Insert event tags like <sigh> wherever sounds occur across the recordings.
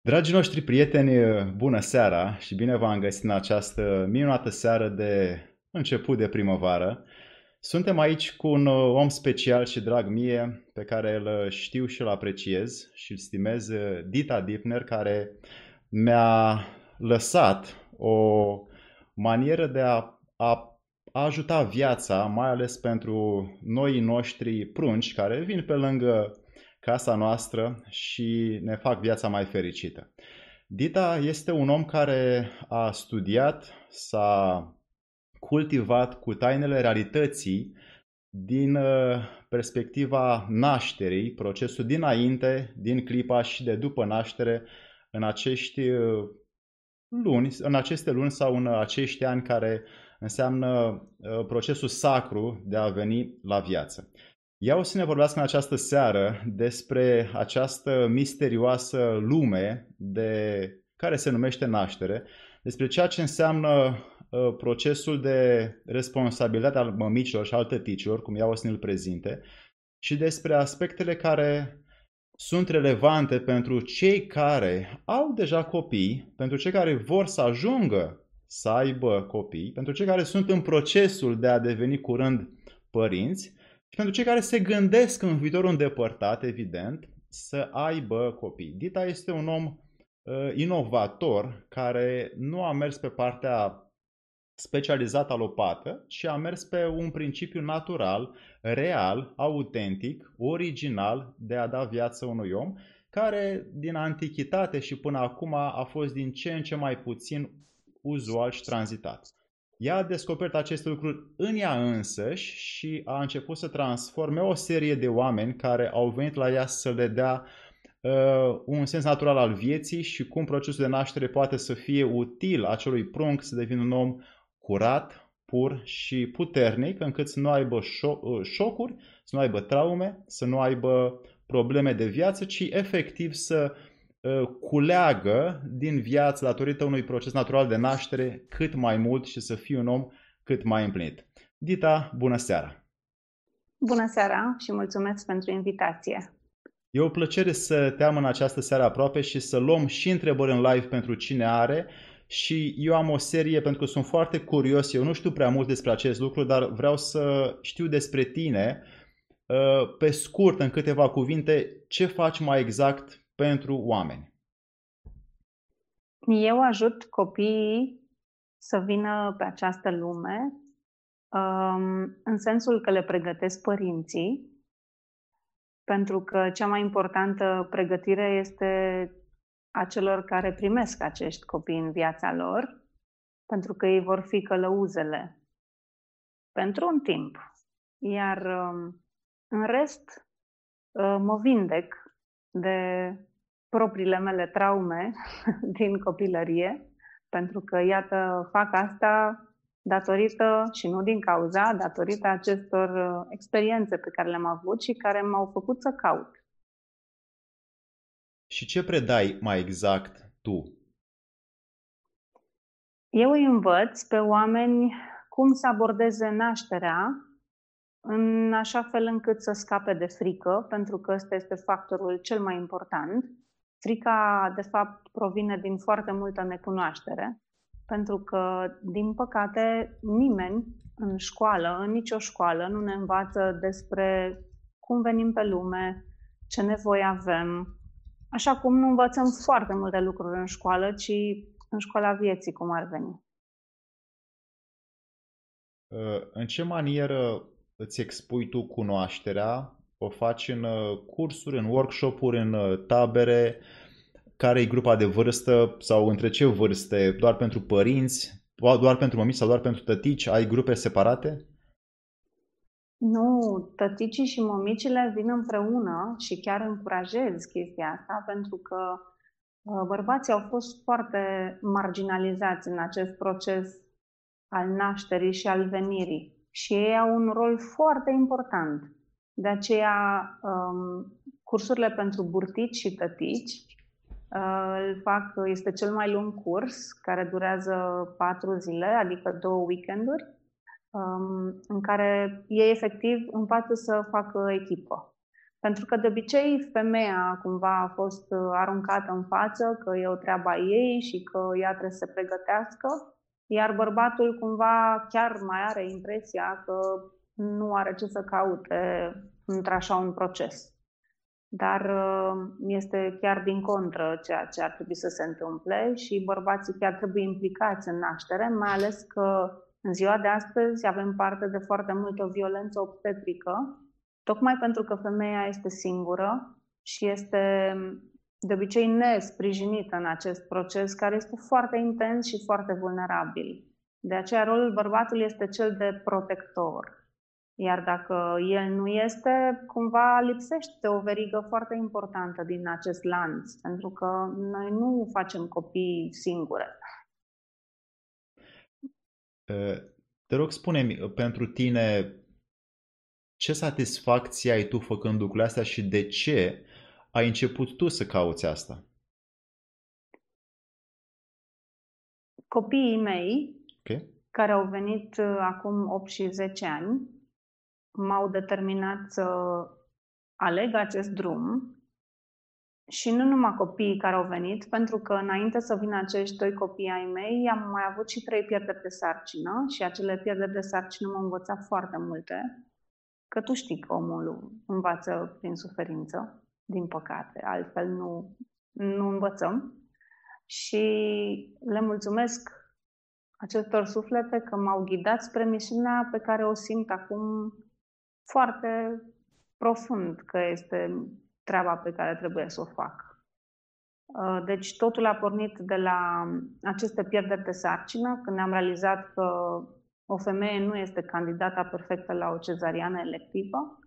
Dragii noștri prieteni, bună seara și bine v-am găsit în această minunată seară de început de primăvară. Suntem aici cu un om special și drag mie, pe care îl știu și îl apreciez și îl stimez, Dita Dipner, care mi-a lăsat o manieră de a, a ajuta viața, mai ales pentru noi noștri prunci care vin pe lângă casa noastră și ne fac viața mai fericită. Dita este un om care a studiat, s-a cultivat cu tainele realității din uh, perspectiva nașterii, procesul dinainte, din clipa și de după naștere, în acești uh, luni, în aceste luni sau în acești ani care înseamnă uh, procesul sacru de a veni la viață. Ea o să ne vorbească în această seară despre această misterioasă lume de care se numește naștere, despre ceea ce înseamnă uh, procesul de responsabilitate al mămicilor și al tăticilor, cum ea o să ne-l prezinte, și despre aspectele care sunt relevante pentru cei care au deja copii, pentru cei care vor să ajungă să aibă copii, pentru cei care sunt în procesul de a deveni curând părinți și pentru cei care se gândesc în viitorul îndepărtat, evident, să aibă copii. Dita este un om uh, inovator care nu a mers pe partea specializată alopată, ci a mers pe un principiu natural, real, autentic, original de a da viață unui om, care din antichitate și până acum a fost din ce în ce mai puțin uzual și tranzitat. Ea a descoperit aceste lucruri în ea însăși și a început să transforme o serie de oameni care au venit la ea să le dea uh, un sens natural al vieții și cum procesul de naștere poate să fie util acelui prunc să devină un om curat, pur și puternic, încât să nu aibă uh, șocuri, să nu aibă traume, să nu aibă probleme de viață, ci efectiv să uh, culeagă din viață datorită unui proces natural de naștere cât mai mult și să fie un om cât mai împlinit. Dita, bună seara! Bună seara și mulțumesc pentru invitație! E o plăcere să te am în această seară aproape și să luăm și întrebări în live pentru cine are și eu am o serie pentru că sunt foarte curios, eu nu știu prea mult despre acest lucru, dar vreau să știu despre tine, uh, pe scurt, în câteva cuvinte, ce faci mai exact pentru oameni? Eu ajut copiii să vină pe această lume um, în sensul că le pregătesc părinții, pentru că cea mai importantă pregătire este a celor care primesc acești copii în viața lor, pentru că ei vor fi călăuzele pentru un timp. Iar um, în rest, uh, mă vindec de propriile mele traume <laughs> din copilărie, pentru că, iată, fac asta datorită, și nu din cauza, datorită acestor uh, experiențe pe care le-am avut și care m-au făcut să caut. Și ce predai mai exact tu? Eu îi învăț pe oameni cum să abordeze nașterea în așa fel încât să scape de frică, pentru că ăsta este factorul cel mai important. Frica, de fapt, provine din foarte multă necunoaștere, pentru că, din păcate, nimeni în școală, în nicio școală, nu ne învață despre cum venim pe lume, ce nevoie avem, Așa cum nu învățăm foarte multe lucruri în școală, ci în școala vieții, cum ar veni. Uh, în ce manieră îți expui tu cunoașterea? O faci în uh, cursuri, în workshop-uri, în uh, tabere? Care e grupa de vârstă sau între ce vârste? Doar pentru părinți? Doar pentru mămici sau doar pentru tătici? Ai grupe separate? Nu, tăticii și mămicile vin împreună și chiar încurajez chestia asta pentru că uh, bărbații au fost foarte marginalizați în acest proces al nașterii și al venirii și ei au un rol foarte important. De aceea, um, cursurile pentru burtici și tătici uh, îl fac, este cel mai lung curs care durează patru zile, adică două weekenduri um, în care ei efectiv învață să facă echipă. Pentru că de obicei femeia cumva a fost uh, aruncată în față că e o treaba ei și că ea trebuie să se pregătească, iar bărbatul cumva chiar mai are impresia că nu are ce să caute într-așa un proces. Dar uh, este chiar din contră ceea ce ar trebui să se întâmple și bărbații chiar trebuie implicați în naștere, mai ales că în ziua de astăzi avem parte de foarte multă violență obstetrică, tocmai pentru că femeia este singură și este de obicei nesprijinită în acest proces care este foarte intens și foarte vulnerabil. De aceea rolul bărbatului este cel de protector. Iar dacă el nu este, cumva lipsește o verigă foarte importantă din acest lanț, pentru că noi nu facem copii singure. Te rog, spune-mi, pentru tine, ce satisfacție ai tu făcând lucrurile astea și de ce ai început tu să cauți asta? Copiii mei, okay. care au venit uh, acum 8 și 10 ani, m-au determinat să aleg acest drum și nu numai copiii care au venit, pentru că înainte să vină acești doi copii ai mei, am mai avut și trei pierderi de sarcină și acele pierderi de sarcină m-au învățat foarte multe. Că tu știi că omul învață prin suferință, din păcate, altfel nu, nu învățăm. Și le mulțumesc acestor suflete că m-au ghidat spre misiunea pe care o simt acum foarte profund că este treaba pe care trebuie să o fac. Uh, deci totul a pornit de la aceste pierderi de sarcină, când am realizat că o femeie nu este candidata perfectă la o cezariană electivă,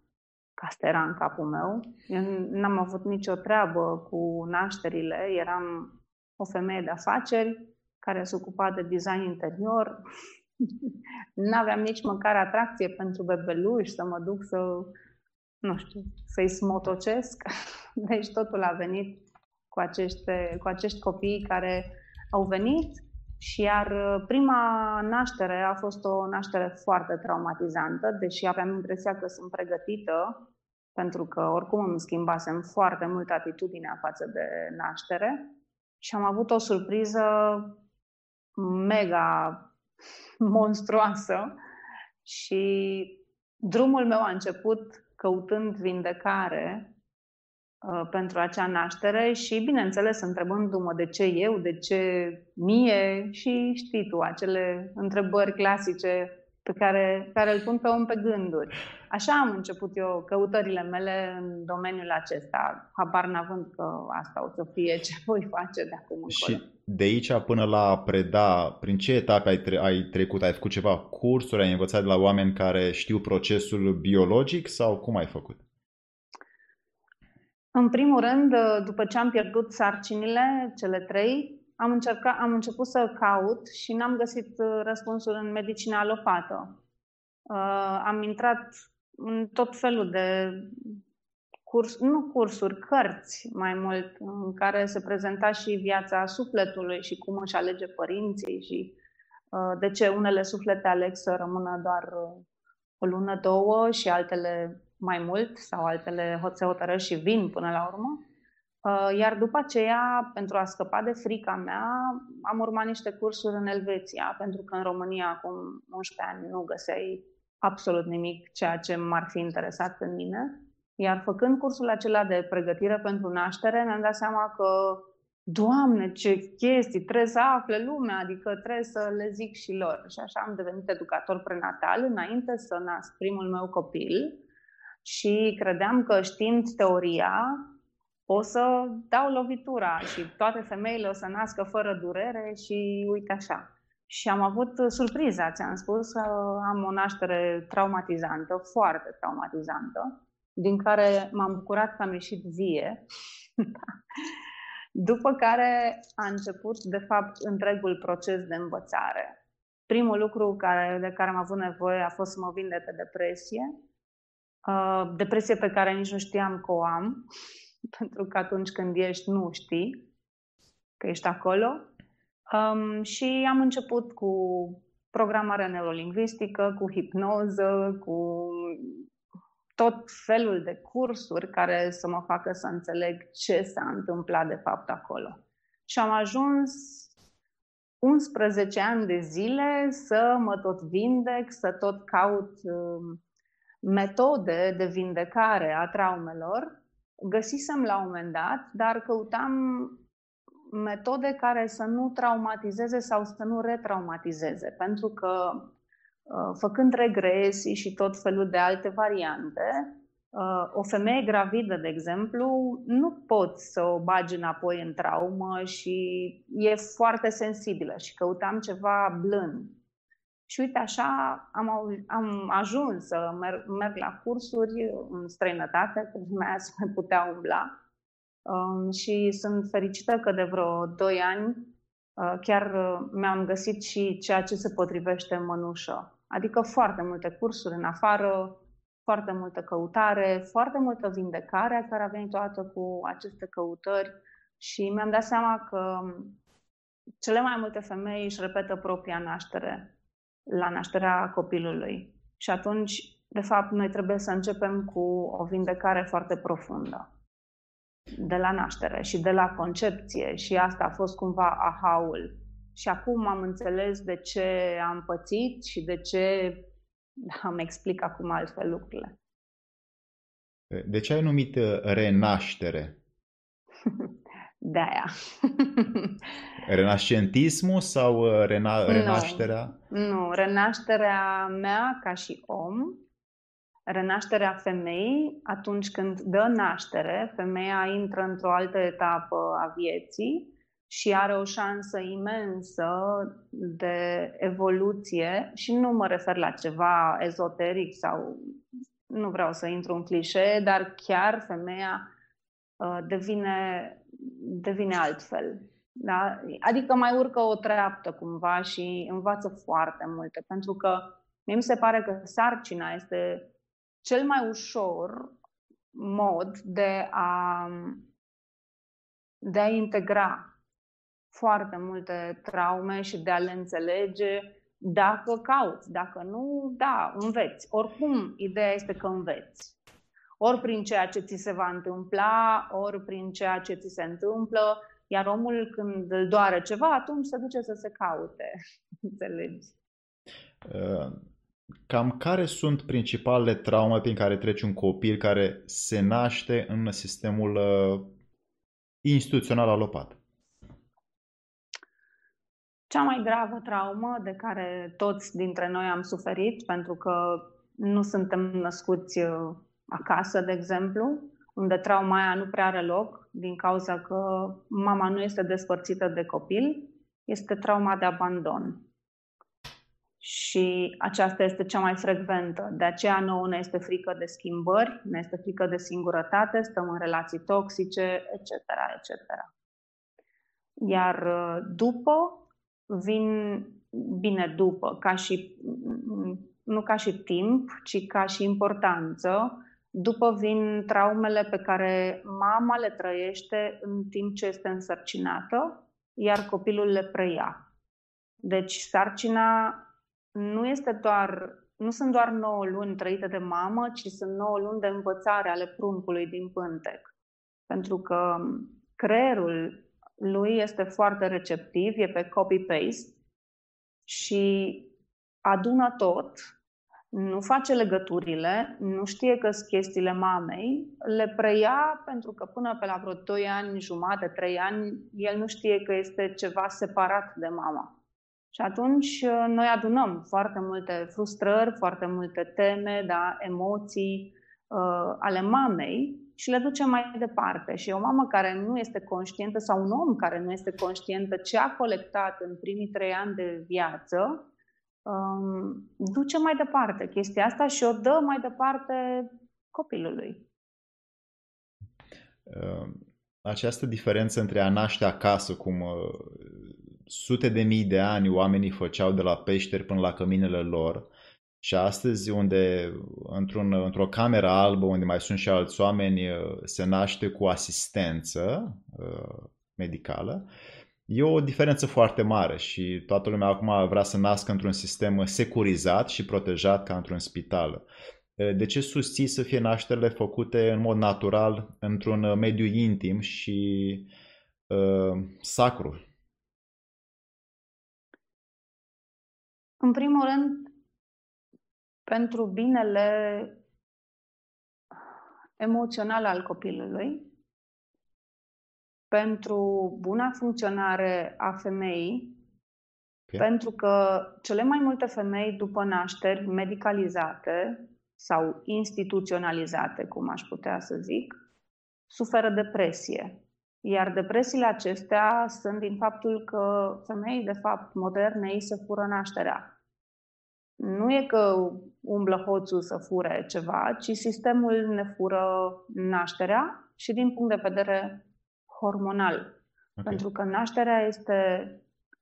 că asta era în capul meu. Eu n-am avut nicio treabă cu nașterile, eram o femeie de afaceri care se ocupa de design interior, nu aveam nici măcar atracție pentru bebeluși, să mă duc să, nu știu, să-i smotocesc. <laughs> Deci totul a venit cu, acește, cu acești copii care au venit și iar uh, prima naștere a fost o naștere foarte traumatizantă, deși aveam impresia că sunt pregătită, pentru că oricum îmi schimbasem foarte mult atitudinea față de naștere și am avut o surpriză mega <laughs> monstruoasă și drumul meu a început căutând vindecare uh, pentru acea naștere și, bineînțeles, întrebându-mă de ce eu, de ce mie și știi tu, acele întrebări clasice pe care, care îl pun pe om pe gânduri. Așa am început eu căutările mele în domeniul acesta, habar n-având că asta o să fie ce <laughs> voi face de acum încolo. Și de aici până la preda, prin ce etape ai, tre- ai trecut? Ai făcut ceva cursuri, ai învățat de la oameni care știu procesul biologic sau cum ai făcut? În primul rând, după ce am pierdut sarcinile, cele trei, am, încercat, am început să caut și n-am găsit uh, răspunsul în medicina alopată. Uh, am intrat în tot felul de curs, nu cursuri, cărți mai mult, în care se prezenta și viața sufletului și cum își alege părinții și uh, de ce unele suflete aleg să rămână doar uh, o lună, două și altele mai mult sau altele se hotărăsc și vin până la urmă. Uh, iar după aceea, pentru a scăpa de frica mea, am urmat niște cursuri în Elveția, pentru că în România, acum 11 ani, nu găseai absolut nimic ceea ce m-ar fi interesat pe mine. Iar făcând cursul acela de pregătire pentru naștere, mi-am dat seama că, Doamne, ce chestii, trebuie să afle lumea, adică trebuie să le zic și lor. Și așa am devenit educator prenatal înainte să nasc primul meu copil și credeam că știind teoria, o să dau lovitura și toate femeile o să nască fără durere și uite așa. Și am avut surpriza, ți-am spus, am o naștere traumatizantă, foarte traumatizantă, din care m-am bucurat că am ieșit vie. <laughs> După care a început, de fapt, întregul proces de învățare. Primul lucru care, de care am avut nevoie a fost să mă vindec de depresie, uh, depresie pe care nici nu știam că o am, <laughs> pentru că atunci când ești, nu știi că ești acolo. Um, și am început cu programare neurolingvistică, cu hipnoză, cu tot felul de cursuri care să mă facă să înțeleg ce s-a întâmplat de fapt acolo. Și am ajuns 11 ani de zile să mă tot vindec, să tot caut uh, metode de vindecare a traumelor. Găsisem la un moment dat, dar căutam metode care să nu traumatizeze sau să nu retraumatizeze, pentru că uh, făcând regresii și tot felul de alte variante, uh, o femeie gravidă, de exemplu, nu poți să o bagi înapoi în traumă și e foarte sensibilă și căutam ceva blând. Și uite, așa am, am ajuns să merg, merg la cursuri în străinătate, că lumea să mai putea umbla. Um, și sunt fericită că de vreo 2 ani uh, chiar uh, mi-am găsit și ceea ce se potrivește în mănușă. Adică foarte multe cursuri în afară, foarte multă căutare, foarte multă vindecare care a venit toată cu aceste căutări și mi-am dat seama că cele mai multe femei își repetă propria naștere la nașterea copilului. Și atunci, de fapt, noi trebuie să începem cu o vindecare foarte profundă de la naștere și de la concepție și asta a fost cumva ahaul. Și acum am înțeles de ce am pățit și de ce <laughs> am explic acum altfel lucrurile. De ce ai numit uh, renaștere? <laughs> de aia. <laughs> Renascentismul sau uh, rena- renașterea? Nu, nu, renașterea mea ca și om renașterea femeii, atunci când dă naștere, femeia intră într-o altă etapă a vieții și are o șansă imensă de evoluție și nu mă refer la ceva ezoteric sau nu vreau să intru în clișee, dar chiar femeia uh, devine, devine altfel. Da? Adică mai urcă o treaptă cumva și învață foarte multe, pentru că mi se pare că sarcina este cel mai ușor mod de a, de a integra foarte multe traume și de a le înțelege dacă cauți, dacă nu, da, înveți. Oricum, ideea este că înveți. Ori prin ceea ce ți se va întâmpla, ori prin ceea ce ți se întâmplă, iar omul când îl doare ceva, atunci se duce să se caute. <laughs> Înțelegi? Uh Cam care sunt principalele traume prin care trece un copil care se naște în sistemul uh, instituțional alopat? Cea mai gravă traumă de care toți dintre noi am suferit, pentru că nu suntem născuți uh, acasă, de exemplu, unde trauma aia nu prea are loc din cauza că mama nu este despărțită de copil, este trauma de abandon și aceasta este cea mai frecventă. De aceea nouă ne este frică de schimbări, ne este frică de singurătate, stăm în relații toxice, etc., etc. Iar uh, după vin, bine după, ca și, nu ca și timp, ci ca și importanță, după vin traumele pe care mama le trăiește în timp ce este însărcinată, iar copilul le preia. Deci sarcina nu este doar, nu sunt doar 9 luni trăite de mamă, ci sunt 9 luni de învățare ale pruncului din pântec. Pentru că creierul lui este foarte receptiv, e pe copy-paste și adună tot, nu face legăturile, nu știe că sunt chestiile mamei, le preia pentru că până pe la vreo 2 ani, jumate, 3 ani, el nu știe că este ceva separat de mama. Și atunci uh, noi adunăm foarte multe frustrări, foarte multe teme, da, emoții uh, ale mamei și le ducem mai departe. Și o mamă care nu este conștientă sau un om care nu este conștientă ce a colectat în primii trei ani de viață, um, duce mai departe chestia asta și o dă mai departe copilului. Uh, această diferență între a naște acasă, cum sute de mii de ani oamenii făceau de la peșteri până la căminele lor și astăzi unde într-un, într-o cameră albă unde mai sunt și alți oameni se naște cu asistență uh, medicală, E o diferență foarte mare și toată lumea acum vrea să nască într-un sistem securizat și protejat ca într-un spital. De ce susții să fie nașterile făcute în mod natural, într-un mediu intim și uh, sacru? În primul rând, pentru binele emoțional al copilului, pentru buna funcționare a femeii, okay. pentru că cele mai multe femei după nașteri medicalizate sau instituționalizate, cum aș putea să zic, suferă depresie. Iar depresiile acestea sunt din faptul că femeii, de fapt, moderne, ei se fură nașterea. Nu e că umblă hoțul să fure ceva, ci sistemul ne fură nașterea și din punct de vedere hormonal. Okay. Pentru că nașterea este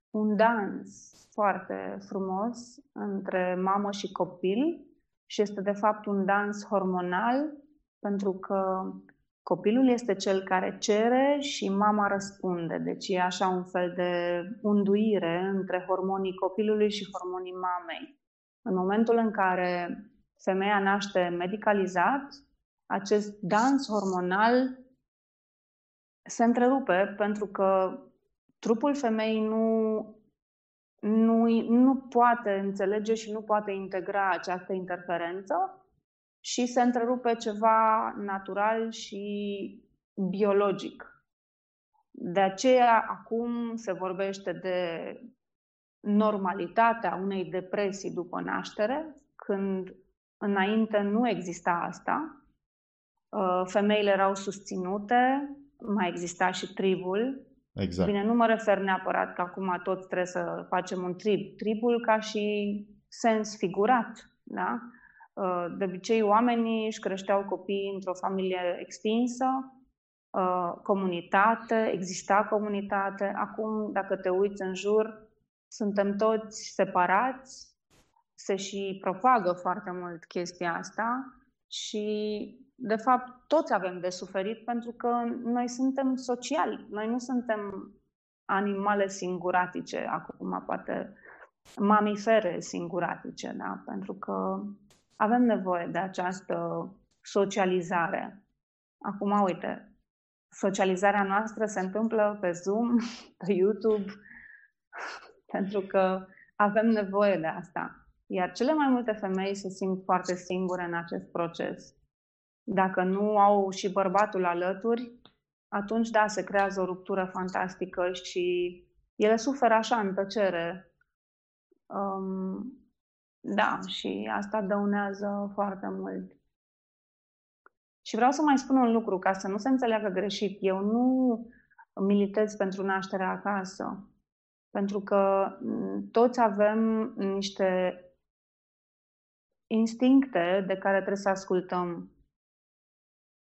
un dans foarte frumos între mamă și copil și este de fapt un dans hormonal pentru că copilul este cel care cere și mama răspunde. Deci e așa un fel de unduire între hormonii copilului și hormonii mamei. În momentul în care femeia naște medicalizat, acest dans hormonal se întrerupe pentru că trupul femeii nu, nu, nu poate înțelege și nu poate integra această interferență și se întrerupe ceva natural și biologic. De aceea acum se vorbește de normalitatea unei depresii după naștere, când înainte nu exista asta. Uh, femeile erau susținute, mai exista și tribul. Exact. Bine, nu mă refer neapărat că acum toți trebuie să facem un trib. Tribul ca și sens figurat, da? Uh, de obicei, oamenii își creșteau copiii într-o familie extinsă, uh, comunitate, exista comunitate. Acum, dacă te uiți în jur, suntem toți separați, se și propagă foarte mult chestia asta și de fapt, toți avem de suferit pentru că noi suntem sociali, noi nu suntem animale singuratice, acum poate mamifere singuratice, da? pentru că avem nevoie de această socializare. Acum, uite, socializarea noastră se întâmplă pe Zoom, pe YouTube, <laughs> pentru că avem nevoie de asta. Iar cele mai multe femei se simt foarte singure în acest proces. Dacă nu au și bărbatul alături, atunci, da, se creează o ruptură fantastică și ele suferă așa în tăcere. Um, da, și asta dăunează foarte mult. Și vreau să mai spun un lucru, ca să nu se înțeleagă greșit. Eu nu militez pentru nașterea acasă, pentru că toți avem niște instincte de care trebuie să ascultăm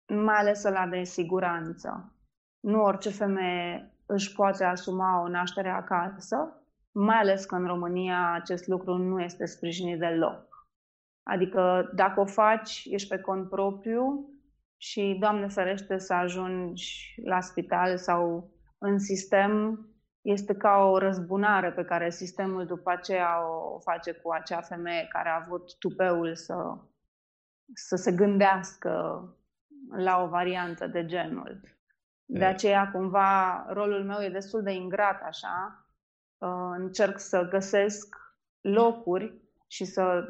mai ales la de siguranță. Nu orice femeie își poate asuma o naștere acasă, mai ales că în România acest lucru nu este sprijinit deloc. Adică dacă o faci, ești pe cont propriu și, Doamne ferește, să ajungi la spital sau în sistem, este ca o răzbunare pe care sistemul după aceea o face cu acea femeie care a avut tupeul să, să se gândească la o variantă de genul. De aceea, cumva, rolul meu e destul de ingrat, așa. Uh, încerc să găsesc locuri și să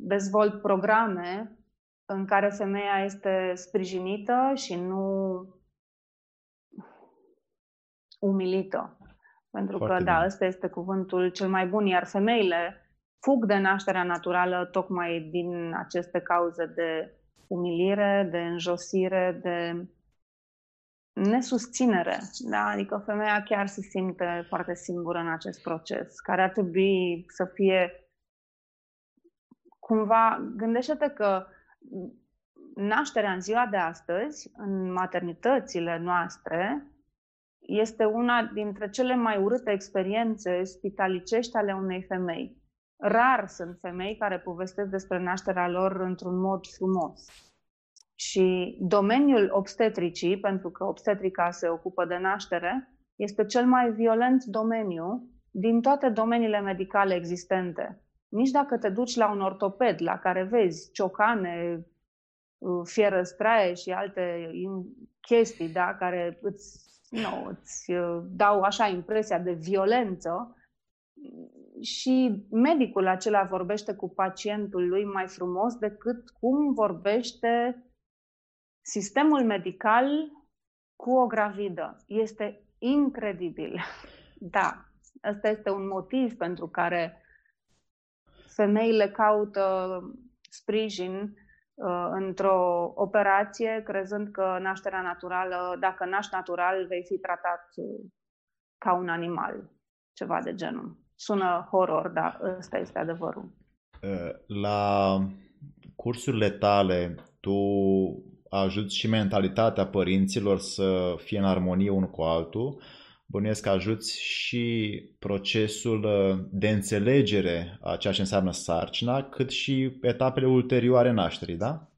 dezvolt programe în care femeia este sprijinită și nu umilită. Pentru Foarte că, da, bine. da, ăsta este cuvântul cel mai bun, iar femeile fug de nașterea naturală tocmai din aceste cauze de umilire, de înjosire, de nesusținere. Da? Adică femeia chiar se simte foarte singură în acest proces, care ar trebui să fie cumva, gândește-te că nașterea în ziua de astăzi, în maternitățile noastre, este una dintre cele mai urâte experiențe spitalicești ale unei femei. Rar sunt femei care povestesc despre nașterea lor într-un mod frumos. Și domeniul obstetricii, pentru că obstetrica se ocupă de naștere, este cel mai violent domeniu din toate domeniile medicale existente. Nici dacă te duci la un ortoped la care vezi ciocane, uh, fierăstraie și alte chestii da, care îți, nu, îți uh, dau așa impresia de violență, și medicul acela vorbește cu pacientul lui mai frumos decât cum vorbește sistemul medical cu o gravidă. Este incredibil. <laughs> Da, ăsta este un motiv pentru care femeile caută sprijin uh, într-o operație, crezând că nașterea naturală, dacă naști natural, vei fi tratat uh, ca un animal, ceva de genul. Sună horror, dar ăsta este adevărul. Uh, la cursurile tale, tu ajuți și mentalitatea părinților să fie în armonie unul cu altul. Bănuiesc că ajuți și procesul uh, de înțelegere a ceea ce înseamnă sarcina, cât și etapele ulterioare nașterii, da?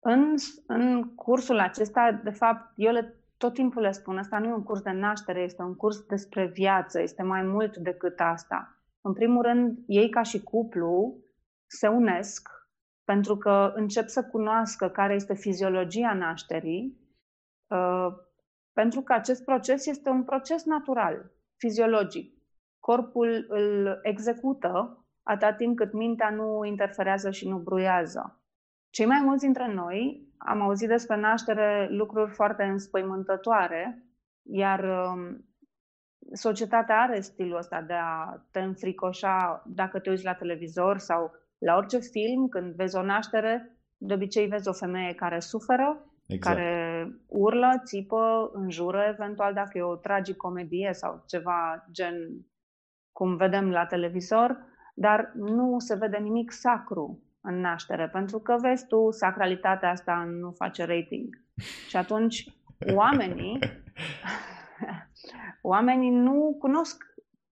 În, în cursul acesta, de fapt, eu le, tot timpul le spun, asta nu e un curs de naștere, este un curs despre viață, este mai mult decât asta. În primul rând, ei ca și cuplu se unesc pentru că încep să cunoască care este fiziologia nașterii, uh, pentru că acest proces este un proces natural, fiziologic. Corpul îl execută atât timp cât mintea nu interferează și nu bruiază. Cei mai mulți dintre noi am auzit despre naștere lucruri foarte înspăimântătoare, iar um, societatea are stilul ăsta de a te înfricoșa dacă te uiți la televizor sau la orice film, când vezi o naștere, de obicei vezi o femeie care suferă, exact. care urlă, țipă, înjură, eventual dacă e o tragicomedie sau ceva gen cum vedem la televizor, dar nu se vede nimic sacru în naștere, pentru că vezi tu, sacralitatea asta nu face rating. Și atunci oamenii <laughs> <laughs> oamenii nu cunosc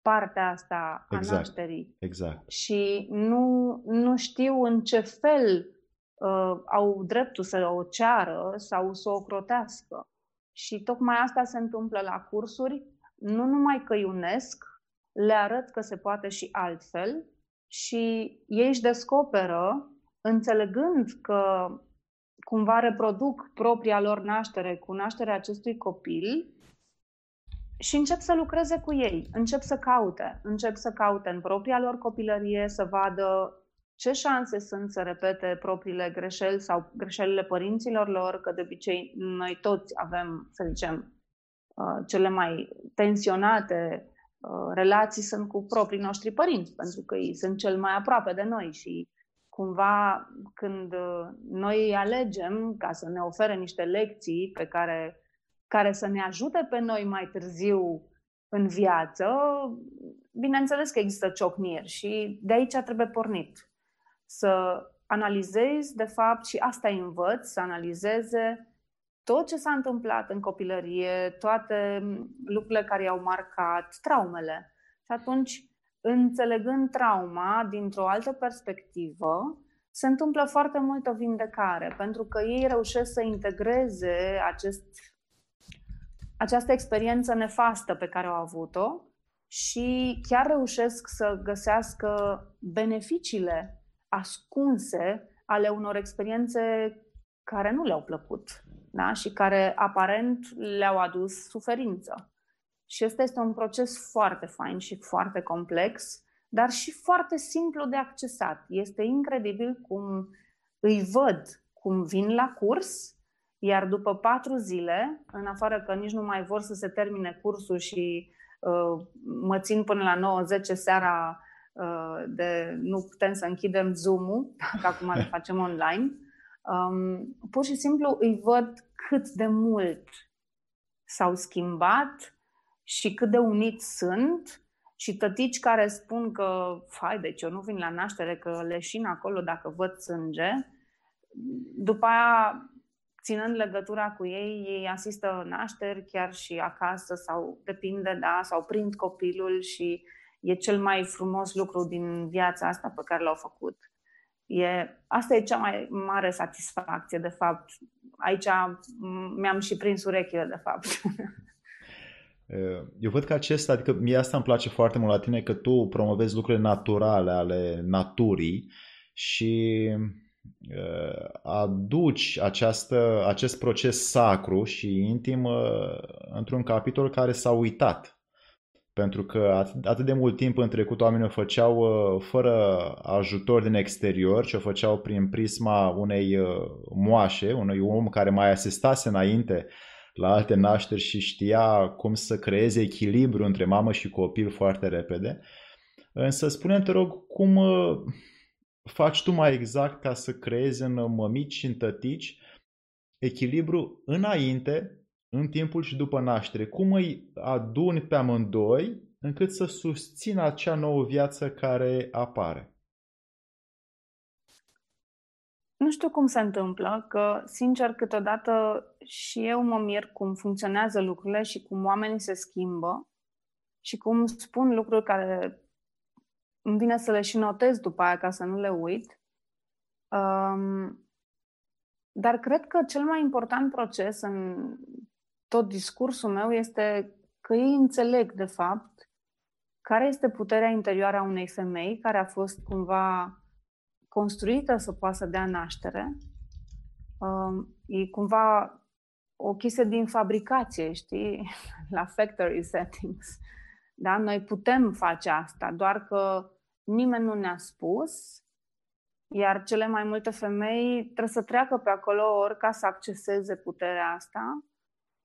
partea asta a exact. nașterii. Exact. Și nu, nu știu în ce fel uh, au dreptul să o ceară sau să o crotească. Și tocmai asta se întâmplă la cursuri. Nu numai că iunesc, le arăt că se poate și altfel și ei își descoperă, înțelegând că cumva reproduc propria lor naștere cu nașterea acestui copil, și încep să lucreze cu ei, încep să caute, încep să caute în propria lor copilărie, să vadă ce șanse sunt să repete propriile greșeli sau greșelile părinților lor, că de obicei noi toți avem, să zicem, uh, cele mai tensionate uh, relații sunt cu proprii noștri părinți, pentru că ei sunt cel mai aproape de noi și cumva când uh, noi îi alegem ca să ne ofere niște lecții pe care care să ne ajute pe noi mai târziu în viață, bineînțeles că există ciocniri și de aici trebuie pornit. Să analizezi, de fapt, și asta îi învăț, să analizeze tot ce s-a întâmplat în copilărie, toate lucrurile care i-au marcat, traumele. Și atunci, înțelegând trauma dintr-o altă perspectivă, se întâmplă foarte multă vindecare, pentru că ei reușesc să integreze acest această experiență nefastă pe care au avut-o și chiar reușesc să găsească beneficiile ascunse ale unor experiențe care nu le-au plăcut da? și care aparent le-au adus suferință. Și ăsta este un proces foarte fain și foarte complex, dar și foarte simplu de accesat. Este incredibil cum îi văd cum vin la curs iar după patru zile, în afară că nici nu mai vor să se termine cursul și uh, mă țin până la 9-10 seara uh, de nu putem să închidem Zoom-ul, <laughs> că acum le facem online, um, pur și simplu îi văd cât de mult s-au schimbat și cât de uniți sunt și tătici care spun că, fai, deci eu nu vin la naștere, că leșin acolo dacă văd sânge. După aia ținând legătura cu ei, ei asistă nașteri chiar și acasă sau depinde, da, sau prind copilul și e cel mai frumos lucru din viața asta pe care l-au făcut. E, asta e cea mai mare satisfacție, de fapt. aici mi-am și prins urechile, de fapt. <laughs> Eu văd că acesta, adică mie asta îmi place foarte mult la tine, că tu promovezi lucrurile naturale ale naturii și aduci această, acest proces sacru și intim într-un capitol care s-a uitat pentru că atât de mult timp în trecut oamenii o făceau uh, fără ajutor din exterior, ci o făceau prin prisma unei uh, moașe, unui om care mai asistase înainte la alte nașteri și știa cum să creeze echilibru între mamă și copil foarte repede. Însă spune te rog, cum uh, faci tu mai exact ca să creezi în mămici și în tătici echilibru înainte în timpul și după naștere? Cum îi aduni pe amândoi încât să susțină acea nouă viață care apare? Nu știu cum se întâmplă, că, sincer, câteodată și eu mă mir cum funcționează lucrurile și cum oamenii se schimbă și cum spun lucruri care îmi vine să le și notez după aia ca să nu le uit. Um, dar cred că cel mai important proces în tot discursul meu este că ei înțeleg, de fapt, care este puterea interioară a unei femei care a fost cumva construită să poată să dea naștere. Um, e cumva o chestie din fabricație, știi? <laughs> La factory settings. Da? Noi putem face asta, doar că nimeni nu ne-a spus, iar cele mai multe femei trebuie să treacă pe acolo ori ca să acceseze puterea asta,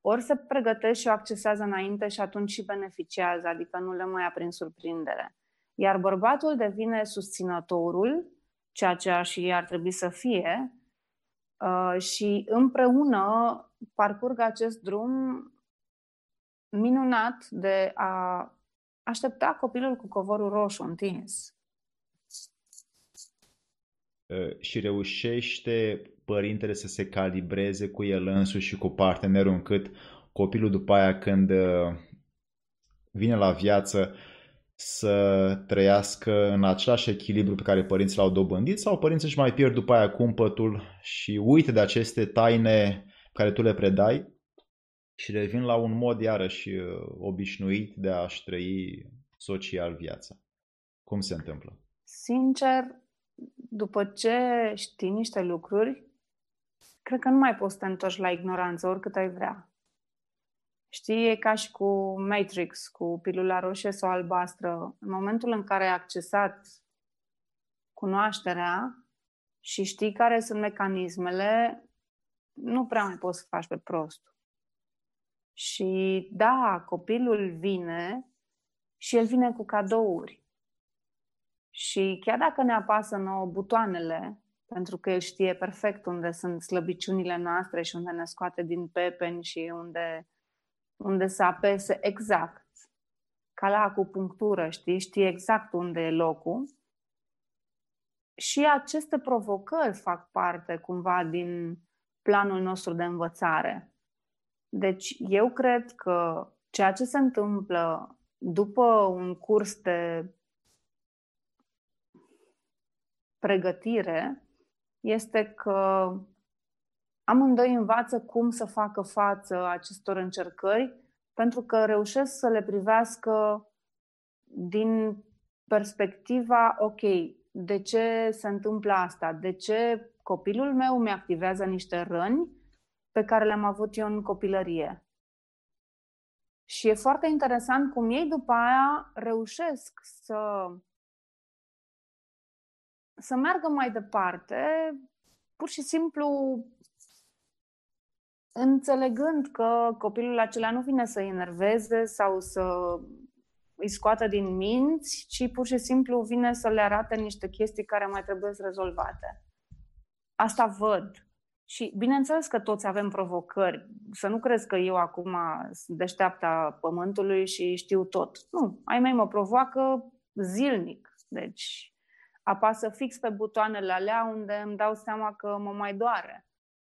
ori se pregătesc și o accesează înainte și atunci și beneficiază, adică nu le mai ia prin surprindere. Iar bărbatul devine susținătorul, ceea ce și ar trebui să fie, uh, și împreună parcurg acest drum minunat de a aștepta copilul cu covorul roșu întins. Uh, și reușește părintele să se calibreze cu el însuși și cu partenerul încât copilul după aia când uh, vine la viață să trăiască în același echilibru pe care părinții l-au dobândit sau părinții își mai pierd după aia cumpătul și uită de aceste taine care tu le predai și revin la un mod iarăși uh, obișnuit de a-și trăi social viața. Cum se întâmplă? Sincer, după ce știi niște lucruri, cred că nu mai poți să te întorci la ignoranță oricât ai vrea. Știi, e ca și cu Matrix, cu pilula roșie sau albastră. În momentul în care ai accesat cunoașterea și știi care sunt mecanismele, nu prea mai poți să faci pe prost. Și da, copilul vine și el vine cu cadouri. Și chiar dacă ne apasă nouă butoanele, pentru că el știe perfect unde sunt slăbiciunile noastre și unde ne scoate din pepeni și unde, unde să apese exact. Ca la acupunctură, știi? Știe exact unde e locul. Și aceste provocări fac parte cumva din planul nostru de învățare. Deci eu cred că ceea ce se întâmplă după un curs de pregătire este că amândoi învață cum să facă față acestor încercări pentru că reușesc să le privească din perspectiva, ok, de ce se întâmplă asta? De ce copilul meu mi activează niște răni pe care le-am avut eu în copilărie? Și e foarte interesant cum ei după aia reușesc să să meargă mai departe, pur și simplu înțelegând că copilul acela nu vine să-i enerveze sau să îi scoată din minți, ci pur și simplu vine să le arate niște chestii care mai trebuie să rezolvate. Asta văd. Și bineînțeles că toți avem provocări. Să nu crezi că eu acum sunt deșteapta pământului și știu tot. Nu, ai mei mă provoacă zilnic. Deci apasă fix pe butoanele alea unde îmi dau seama că mă mai doare.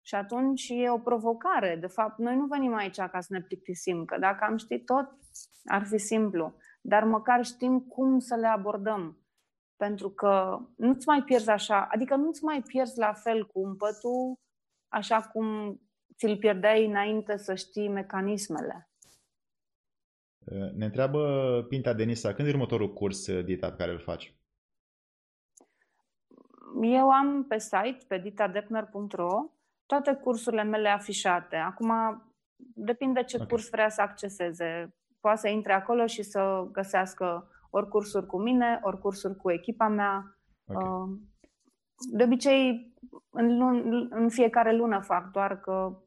Și atunci e o provocare. De fapt, noi nu venim aici ca să ne plictisim, că dacă am ști tot, ar fi simplu. Dar măcar știm cum să le abordăm. Pentru că nu-ți mai pierzi așa, adică nu-ți mai pierzi la fel cumpătul, așa cum ți-l pierdeai înainte să știi mecanismele. Ne întreabă Pinta Denisa, când e următorul curs uh, DITA pe care îl faci? Eu am pe site, pe ditadepner.ro, toate cursurile mele afișate. Acum, depinde ce okay. curs vrea să acceseze. Poate să intre acolo și să găsească ori cursuri cu mine, ori cursuri cu echipa mea. Okay. Uh, de obicei, în, lun- în fiecare lună fac, doar că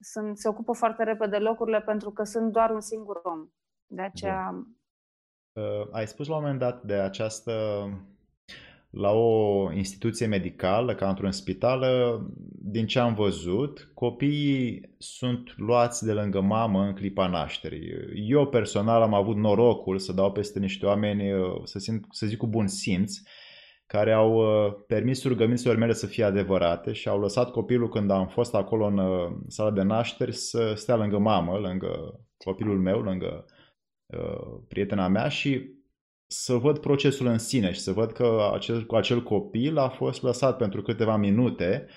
sunt, se ocupă foarte repede locurile pentru că sunt doar un singur om. De aceea... Uh, ai spus la un moment dat de această la o instituție medicală, ca într-un spital, din ce am văzut, copiii sunt luați de lângă mamă în clipa nașterii. Eu personal am avut norocul să dau peste niște oameni, să, simt, să zic cu bun simț, care au uh, permis rugăminților mele să fie adevărate și au lăsat copilul când am fost acolo în uh, sala de nașteri să stea lângă mamă, lângă copilul meu, lângă uh, prietena mea și să văd procesul în sine și să văd că acel, acel copil a fost lăsat pentru câteva minute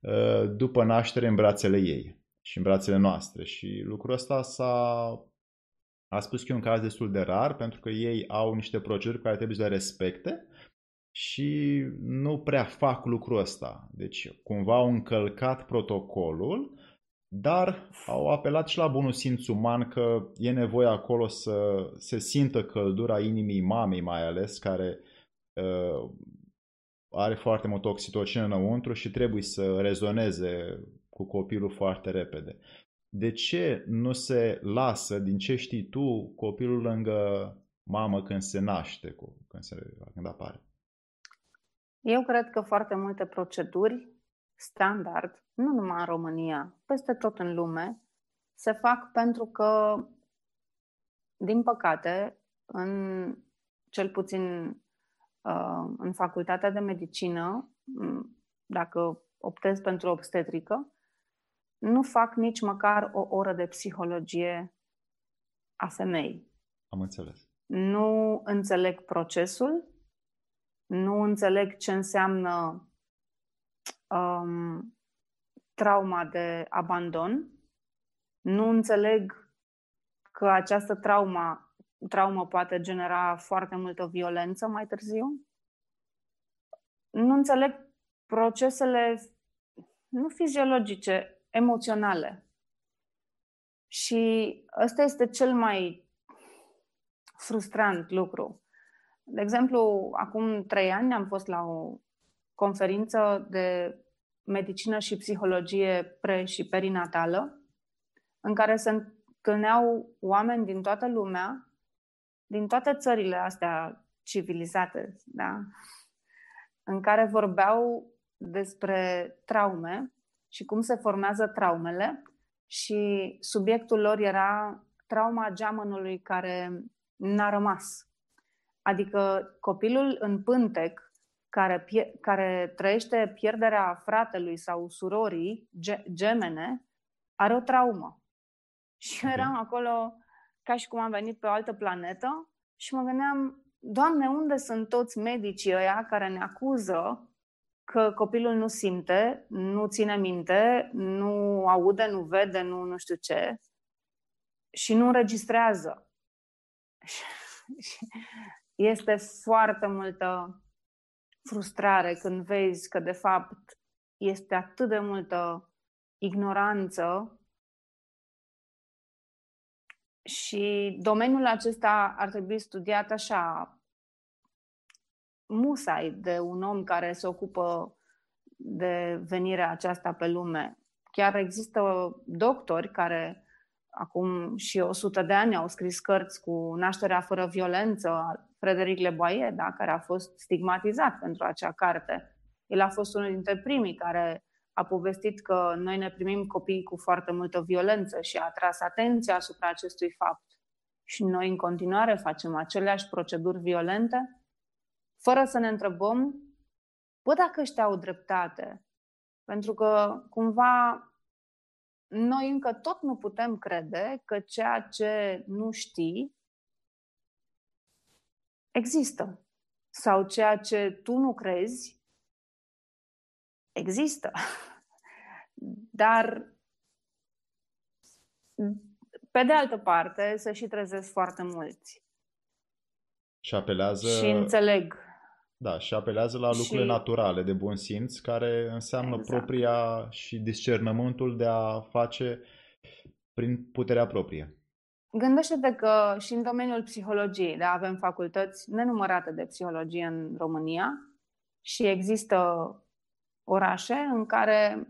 uh, după naștere în brațele ei și în brațele noastre. Și lucrul ăsta s-a a spus că e un caz destul de rar pentru că ei au niște proceduri pe care trebuie să le respecte și nu prea fac lucrul ăsta. Deci cumva au încălcat protocolul dar au apelat și la bunul simț uman că e nevoie acolo să se simtă căldura inimii mamei mai ales, care uh, are foarte mult oxitocină înăuntru și trebuie să rezoneze cu copilul foarte repede. De ce nu se lasă, din ce știi tu, copilul lângă mamă când se naște, când, se, când apare? Eu cred că foarte multe proceduri standard, nu numai în România, peste tot în lume, se fac pentru că, din păcate, în cel puțin uh, în facultatea de medicină, dacă optez pentru obstetrică, nu fac nici măcar o oră de psihologie a femeii. Am înțeles. Nu înțeleg procesul, nu înțeleg ce înseamnă um, trauma de abandon. Nu înțeleg că această trauma, traumă poate genera foarte multă violență mai târziu. Nu înțeleg procesele nu fiziologice, emoționale. Și ăsta este cel mai frustrant lucru. De exemplu, acum trei ani am fost la o conferință de medicină și psihologie pre- și perinatală, în care se întâlneau oameni din toată lumea, din toate țările astea civilizate, da? în care vorbeau despre traume și cum se formează traumele și subiectul lor era trauma geamănului care n-a rămas. Adică copilul în pântec care, care trăiește pierderea fratelui sau surorii, ge- gemene, are o traumă. Și okay. eram acolo ca și cum am venit pe o altă planetă și mă gândeam, Doamne, unde sunt toți medicii ăia care ne acuză că copilul nu simte, nu ține minte, nu aude, nu vede, nu nu știu ce și nu înregistrează. <laughs> Este foarte multă frustrare când vezi că, de fapt, este atât de multă ignoranță și domeniul acesta ar trebui studiat așa, musai de un om care se ocupă de venirea aceasta pe lume. Chiar există doctori care acum și 100 de ani au scris cărți cu nașterea fără violență, Frederic Leboie, da, care a fost stigmatizat pentru acea carte. El a fost unul dintre primii care a povestit că noi ne primim copii cu foarte multă violență și a tras atenția asupra acestui fapt. Și noi în continuare facem aceleași proceduri violente, fără să ne întrebăm, bă, dacă ăștia au dreptate. Pentru că, cumva, noi încă tot nu putem crede că ceea ce nu știi există. Sau ceea ce tu nu crezi există. <laughs> Dar Pe de altă parte, să și trezesc foarte mulți. Și apelează... Și înțeleg. Da, și apelează la lucrurile și... naturale de bun simț, care înseamnă exact. propria și discernământul de a face prin puterea proprie. Gândește-te că și în domeniul psihologiei, da, avem facultăți nenumărate de psihologie în România și există orașe în care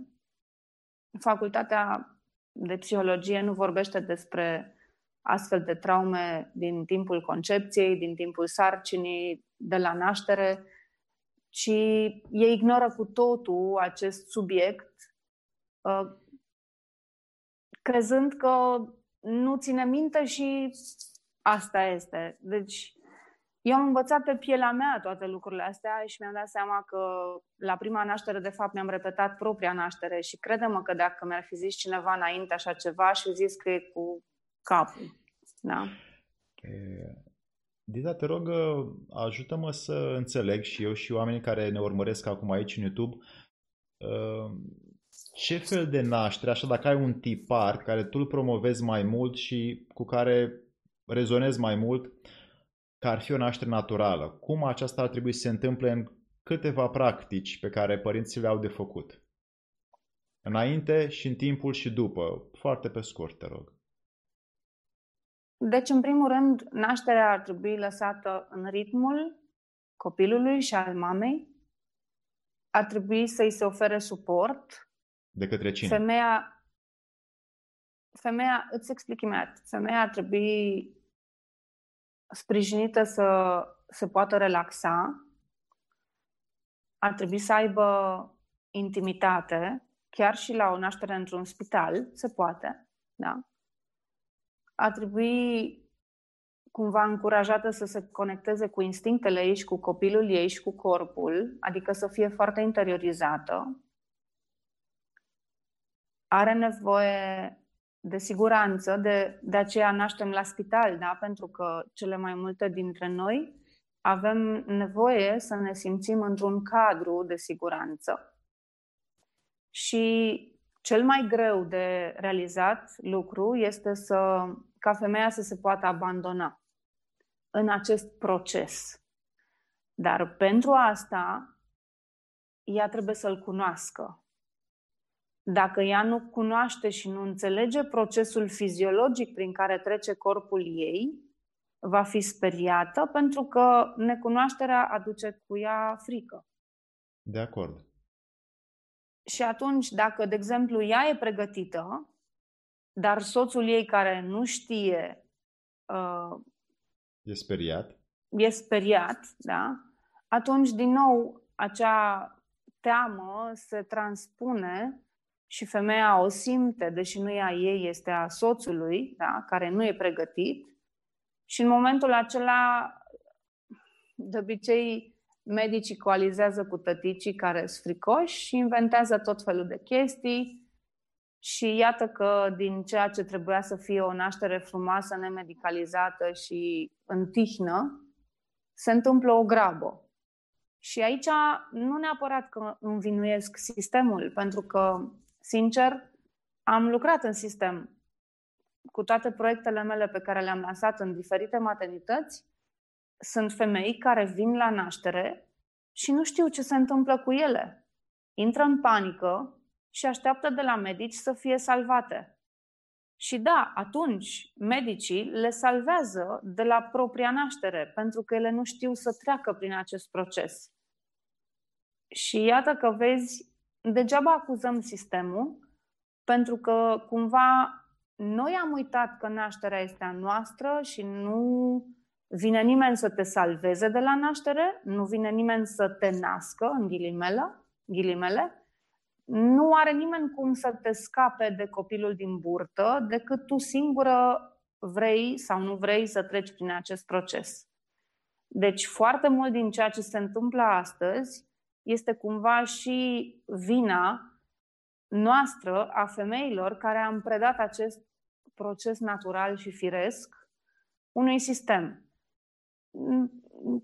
facultatea de psihologie nu vorbește despre astfel de traume din timpul concepției, din timpul sarcinii, de la naștere, ci ei ignoră cu totul acest subiect, uh, crezând că nu ține minte și asta este. Deci, eu am învățat pe pielea mea toate lucrurile astea și mi-am dat seama că la prima naștere, de fapt, mi-am repetat propria naștere și crede-mă că dacă mi-ar fi zis cineva înainte așa ceva, și zis că e cu capul. Da. Dita, te rog, ajută-mă să înțeleg și eu și oamenii care ne urmăresc acum aici în YouTube uh, ce fel de naștere, așa dacă ai un tipar care tu îl promovezi mai mult și cu care rezonezi mai mult, că ar fi o naștere naturală. Cum aceasta ar trebui să se întâmple în câteva practici pe care părinții le-au de făcut? Înainte și în timpul și după. Foarte pe scurt, te rog. Deci, în primul rând, nașterea ar trebui lăsată în ritmul copilului și al mamei. Ar trebui să-i se ofere suport. De către cine? Femeia, femeia îți explic imediat, femeia ar trebui sprijinită să se poată relaxa, ar trebui să aibă intimitate, chiar și la o naștere într-un spital, se poate, da? Ar trebui cumva încurajată să se conecteze cu instinctele ei și cu copilul ei și cu corpul, adică să fie foarte interiorizată. Are nevoie de siguranță, de, de aceea naștem la spital, da? pentru că cele mai multe dintre noi avem nevoie să ne simțim într-un cadru de siguranță. Și cel mai greu de realizat lucru este să, ca femeia să se poată abandona în acest proces. Dar pentru asta, ea trebuie să-l cunoască. Dacă ea nu cunoaște și nu înțelege procesul fiziologic prin care trece corpul ei, va fi speriată pentru că necunoașterea aduce cu ea frică. De acord. Și atunci, dacă, de exemplu, ea e pregătită, dar soțul ei care nu știe. Uh, e speriat. E speriat, da? Atunci, din nou, acea teamă se transpune și femeia o simte, deși nu e a ei, este a soțului, da? care nu e pregătit. Și în momentul acela, de obicei, medicii coalizează cu tăticii care sunt fricoși și inventează tot felul de chestii. Și iată că din ceea ce trebuia să fie o naștere frumoasă, nemedicalizată și în tihnă, se întâmplă o grabă. Și aici nu neapărat că învinuiesc sistemul, pentru că Sincer, am lucrat în sistem cu toate proiectele mele pe care le-am lansat în diferite maternități. Sunt femei care vin la naștere și nu știu ce se întâmplă cu ele. Intră în panică și așteaptă de la medici să fie salvate. Și da, atunci medicii le salvează de la propria naștere, pentru că ele nu știu să treacă prin acest proces. Și iată că vezi degeaba acuzăm sistemul, pentru că cumva noi am uitat că nașterea este a noastră și nu vine nimeni să te salveze de la naștere, nu vine nimeni să te nască, în ghilimele, ghilimele, nu are nimeni cum să te scape de copilul din burtă decât tu singură vrei sau nu vrei să treci prin acest proces. Deci foarte mult din ceea ce se întâmplă astăzi este cumva și vina noastră a femeilor care am predat acest proces natural și firesc unui sistem.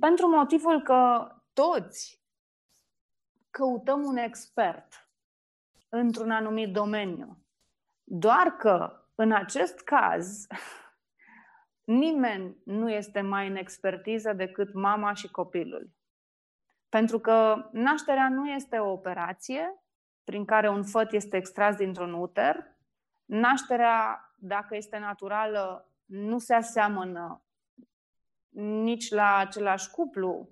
Pentru motivul că toți căutăm un expert într-un anumit domeniu. Doar că În acest caz, <laughs> nimeni nu este mai în expertiză decât mama și copilul. Pentru că nașterea nu este o operație prin care un făt este extras dintr-un uter. Nașterea, dacă este naturală, nu se aseamănă nici la același cuplu,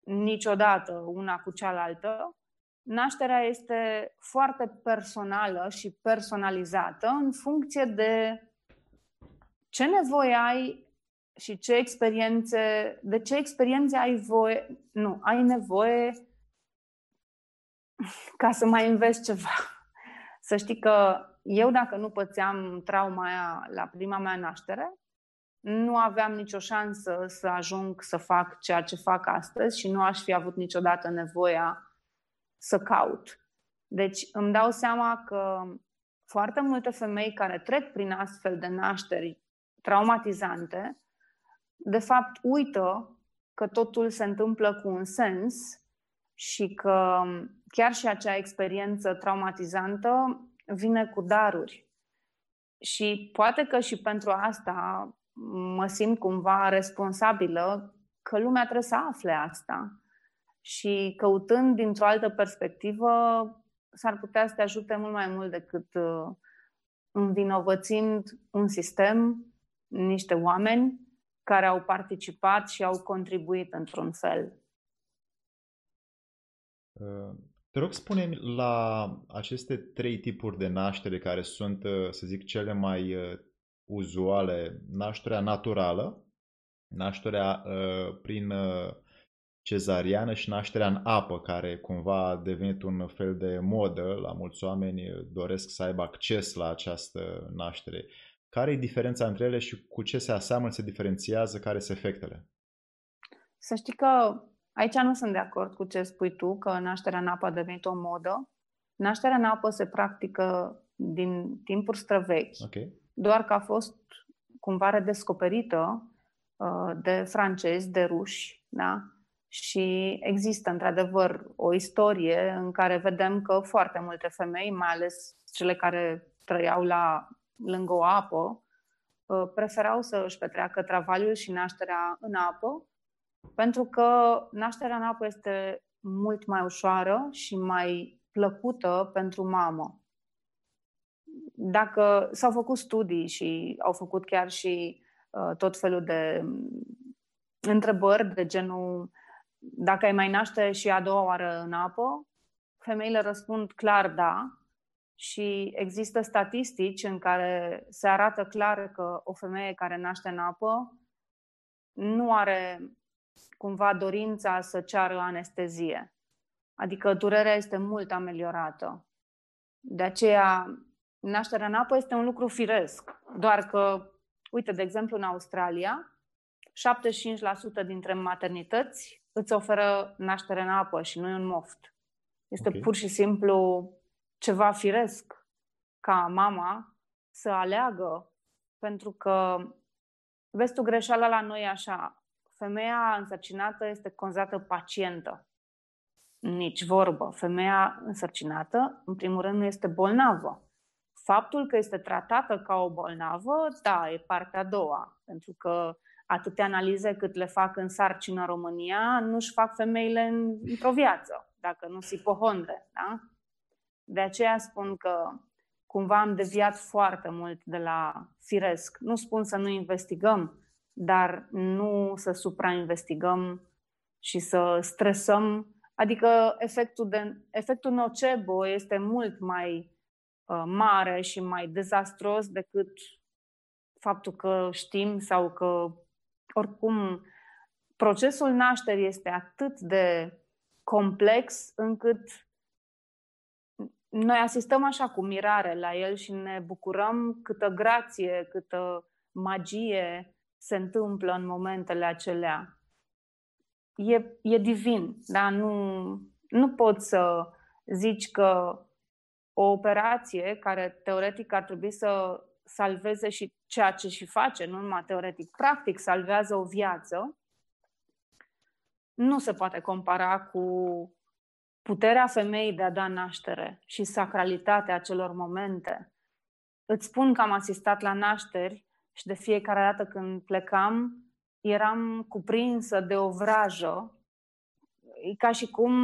niciodată una cu cealaltă. Nașterea este foarte personală și personalizată în funcție de ce nevoie ai și ce experiențe, de ce experiențe ai voie, nu, ai nevoie ca să mai înveți ceva. Să știi că eu dacă nu pățeam trauma aia la prima mea naștere, nu aveam nicio șansă să ajung să fac ceea ce fac astăzi și nu aș fi avut niciodată nevoia să caut. Deci îmi dau seama că foarte multe femei care trec prin astfel de nașteri traumatizante, de fapt uită că totul se întâmplă cu un sens și că chiar și acea experiență traumatizantă vine cu daruri. Și poate că și pentru asta mă simt cumva responsabilă că lumea trebuie să afle asta. Și căutând dintr-o altă perspectivă, s-ar putea să te ajute mult mai mult decât uh, învinovățind un sistem, niște oameni care au participat și au contribuit într-un fel. Uh, te rog, spune la aceste trei tipuri de naștere care sunt, uh, să zic, cele mai uzuale, nașterea naturală, nașterea uh, prin uh, cezariană și nașterea în apă, care cumva a devenit un fel de modă. La mulți oameni doresc să aibă acces la această naștere. Care e diferența între ele și cu ce se aseamănă, se diferențiază, care sunt efectele? Să știi că aici nu sunt de acord cu ce spui tu, că nașterea în apă a devenit o modă. Nașterea în apă se practică din timpuri străvechi. Okay doar că a fost cumva redescoperită uh, de francezi, de ruși, da? Și există, într-adevăr, o istorie în care vedem că foarte multe femei, mai ales cele care trăiau la, lângă o apă, uh, preferau să își petreacă travaliul și nașterea în apă, pentru că nașterea în apă este mult mai ușoară și mai plăcută pentru mamă. Dacă s-au făcut studii și au făcut chiar și uh, tot felul de um, întrebări de genul dacă ai mai naște și a doua oară în apă, femeile răspund clar da și există statistici în care se arată clar că o femeie care naște în apă nu are cumva dorința să ceară anestezie. Adică durerea este mult ameliorată. De aceea nașterea în apă este un lucru firesc. Doar că, uite, de exemplu, în Australia, 75% dintre maternități îți oferă naștere în apă și nu e un moft. Este okay. pur și simplu ceva firesc ca mama să aleagă, pentru că, vezi tu, greșeala la noi așa, femeia însărcinată este considerată pacientă. Nici vorbă. Femeia însărcinată, în primul rând, nu este bolnavă. Faptul că este tratată ca o bolnavă, da, e partea a doua, pentru că atâtea analize cât le fac în sarcină în România, nu-și fac femeile în, într-o viață, dacă nu si pohondre, da? De aceea spun că cumva am deviat foarte mult de la firesc. Nu spun să nu investigăm, dar nu să suprainvestigăm și să stresăm. Adică efectul, de, efectul nocebo este mult mai Uh, mare și mai dezastros decât faptul că știm sau că oricum procesul nașterii este atât de complex încât noi asistăm așa cu mirare la el și ne bucurăm câtă grație, câtă magie se întâmplă în momentele acelea. E, e divin, da? Nu, nu poți să zici că o operație care teoretic ar trebui să salveze și ceea ce și face, nu numai teoretic, practic salvează o viață, nu se poate compara cu puterea femeii de a da naștere și sacralitatea acelor momente. îți spun că am asistat la nașteri și de fiecare dată când plecam, eram cuprinsă de o vrajă. E ca și cum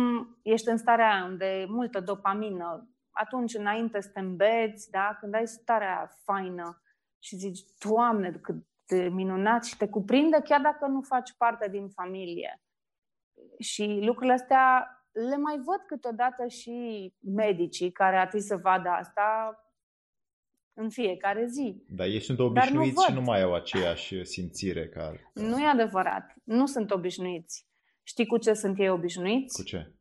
ești în starea aia unde e multă dopamină. Atunci, înainte să te îmbeți, da? când ai starea faină și zici, Doamne, cât de minunat și te cuprinde chiar dacă nu faci parte din familie. Și lucrurile astea le mai văd câteodată și medicii care ar trebui să vadă asta în fiecare zi. Dar ei sunt obișnuiți nu și nu mai au aceeași simțire ca... Nu e adevărat. Nu sunt obișnuiți. Știi cu ce sunt ei obișnuiți? Cu ce?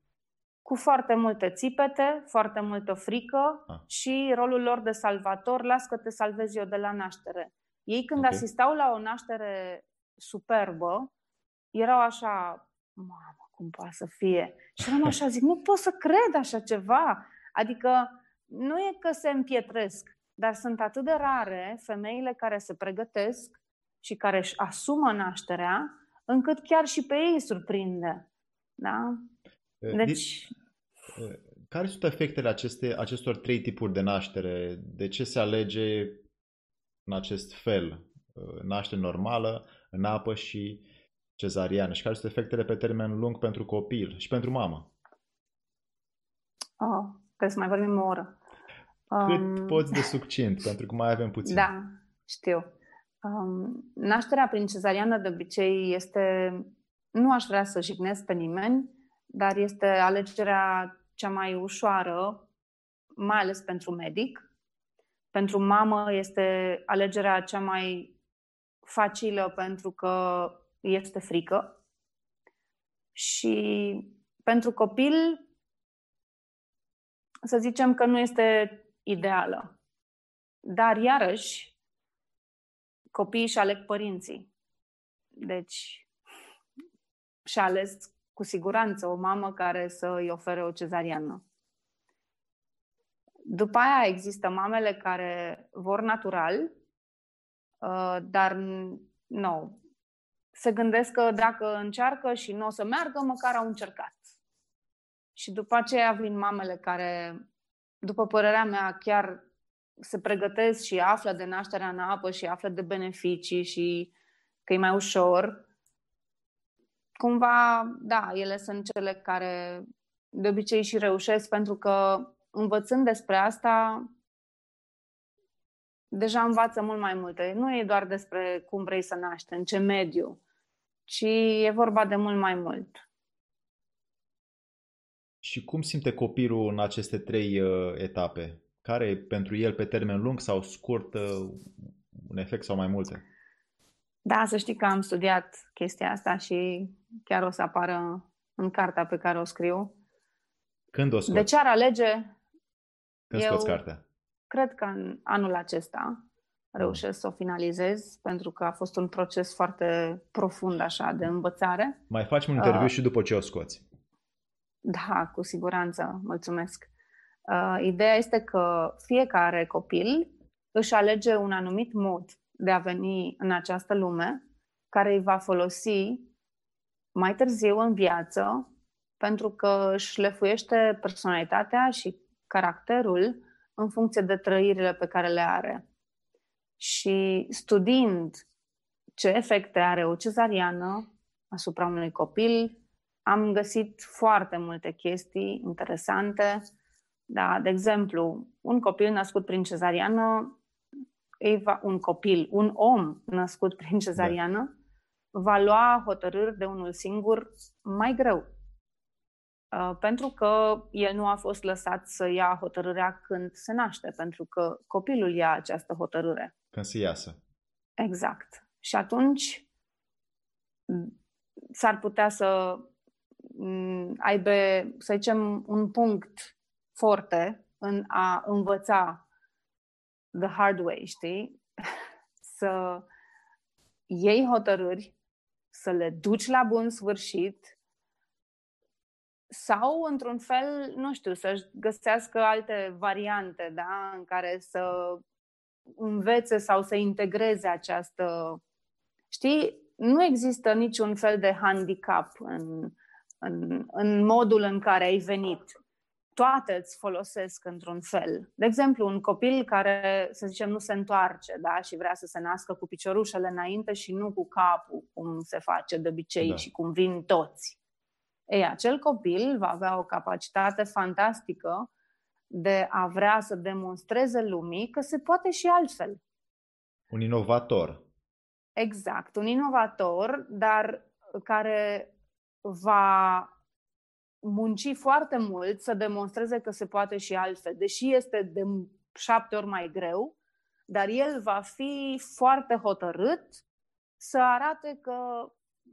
Cu foarte multe țipete, foarte multă frică ah. și rolul lor de salvator, las că te salvez eu de la naștere. Ei când okay. asistau la o naștere superbă, erau așa, mamă, cum poate să fie? Și eram așa, zic, nu pot să cred așa ceva. Adică nu e că se împietresc, dar sunt atât de rare femeile care se pregătesc și care își asumă nașterea, încât chiar și pe ei surprinde. Da? Deci... Care sunt efectele aceste, acestor trei tipuri de naștere? De ce se alege în acest fel? Naștere normală, în apă și cezariană? Și care sunt efectele pe termen lung pentru copil și pentru mamă? Oh, trebuie să mai vorbim o oră. Cât um, poți de succint, pentru că mai avem puțin. Da, știu. Um, nașterea prin cezariană de obicei este, nu aș vrea să jignesc pe nimeni, dar este alegerea cea mai ușoară, mai ales pentru medic. Pentru mamă este alegerea cea mai facilă pentru că este frică. Și pentru copil, să zicem că nu este ideală. Dar, iarăși, copiii își aleg părinții. Deci, și ales cu siguranță o mamă care să îi ofere o cezariană. După aia există mamele care vor natural, uh, dar nu. Se gândesc că dacă încearcă și nu o să meargă, măcar au încercat. Și după aceea vin mamele care după părerea mea, chiar se pregătesc și află de nașterea în apă și află de beneficii și că e mai ușor. Cumva, da, ele sunt cele care de obicei și reușesc pentru că învățând despre asta, deja învață mult mai multe. Nu e doar despre cum vrei să naște, în ce mediu, ci e vorba de mult mai mult. Și cum simte copilul în aceste trei uh, etape? Care e pentru el pe termen lung sau scurt uh, un efect sau mai multe? Da, să știi că am studiat chestia asta și chiar o să apară în cartea pe care o scriu. Când o scoți? De ce ar alege? Când Eu scoți cartea? Cred că în anul acesta reușesc să o finalizez, pentru că a fost un proces foarte profund așa de învățare. Mai faci un interviu uh, și după ce o scoți. Da, cu siguranță, mulțumesc. Uh, ideea este că fiecare copil își alege un anumit mod de a veni în această lume, care îi va folosi mai târziu în viață, pentru că își lefuiește personalitatea și caracterul în funcție de trăirile pe care le are. Și studiind ce efecte are o cezariană asupra unui copil, am găsit foarte multe chestii interesante. Da, de exemplu, un copil născut prin cezariană, un copil, un om născut prin cezariană, da. va lua hotărâri de unul singur mai greu. Uh, pentru că el nu a fost lăsat să ia hotărârea când se naște, pentru că copilul ia această hotărâre. Când se iasă. Exact. Și atunci s-ar putea să Mm, aibă, să zicem, un punct forte în a învăța the hard way, știi? <laughs> să iei hotărâri, să le duci la bun sfârșit sau, într-un fel, nu știu, să-și găsească alte variante, da, în care să învețe sau să integreze această... Știi, nu există niciun fel de handicap în în, în modul în care ai venit. toate îți folosesc într-un fel. De exemplu, un copil care, să zicem, nu se întoarce da? și vrea să se nască cu piciorușele înainte și nu cu capul, cum se face de obicei da. și cum vin toți. Ei, acel copil va avea o capacitate fantastică de a vrea să demonstreze lumii că se poate și altfel. Un inovator. Exact, un inovator, dar care va munci foarte mult să demonstreze că se poate și altfel, deși este de șapte ori mai greu, dar el va fi foarte hotărât să arate că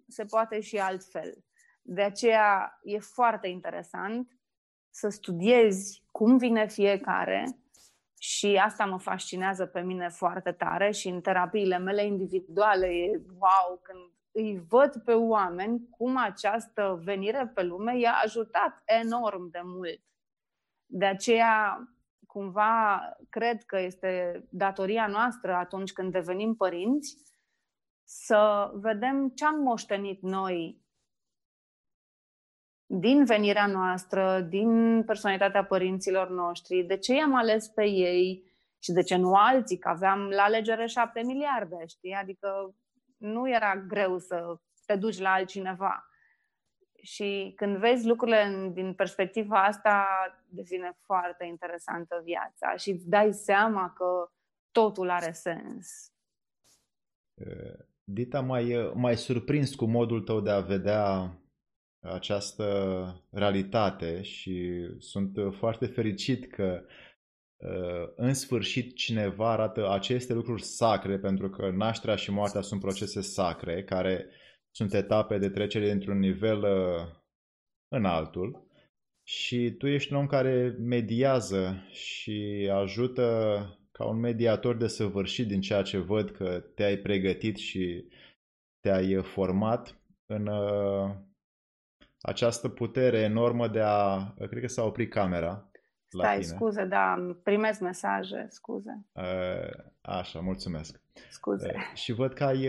se poate și altfel. De aceea e foarte interesant să studiezi cum vine fiecare și asta mă fascinează pe mine foarte tare și în terapiile mele individuale e wow când îi văd pe oameni cum această venire pe lume i-a ajutat enorm de mult. De aceea, cumva, cred că este datoria noastră atunci când devenim părinți să vedem ce am moștenit noi din venirea noastră, din personalitatea părinților noștri, de ce i-am ales pe ei și de ce nu alții, că aveam la alegere șapte miliarde, știi? Adică nu era greu să te duci la altcineva. Și când vezi lucrurile din perspectiva asta, devine foarte interesantă viața și îți dai seama că totul are sens. Dita, mai, mai surprins cu modul tău de a vedea această realitate și sunt foarte fericit că Uh, în sfârșit cineva arată aceste lucruri sacre, pentru că nașterea și moartea sunt procese sacre, care sunt etape de trecere într-un nivel uh, în altul. Și tu ești un om care mediază și ajută ca un mediator de săvârșit din ceea ce văd că te-ai pregătit și te-ai format în uh, această putere enormă de a... Cred că s-a oprit camera. Stai, tine. scuze, da, primesc mesaje, scuze. Așa, mulțumesc. Scuze. Și văd că ai,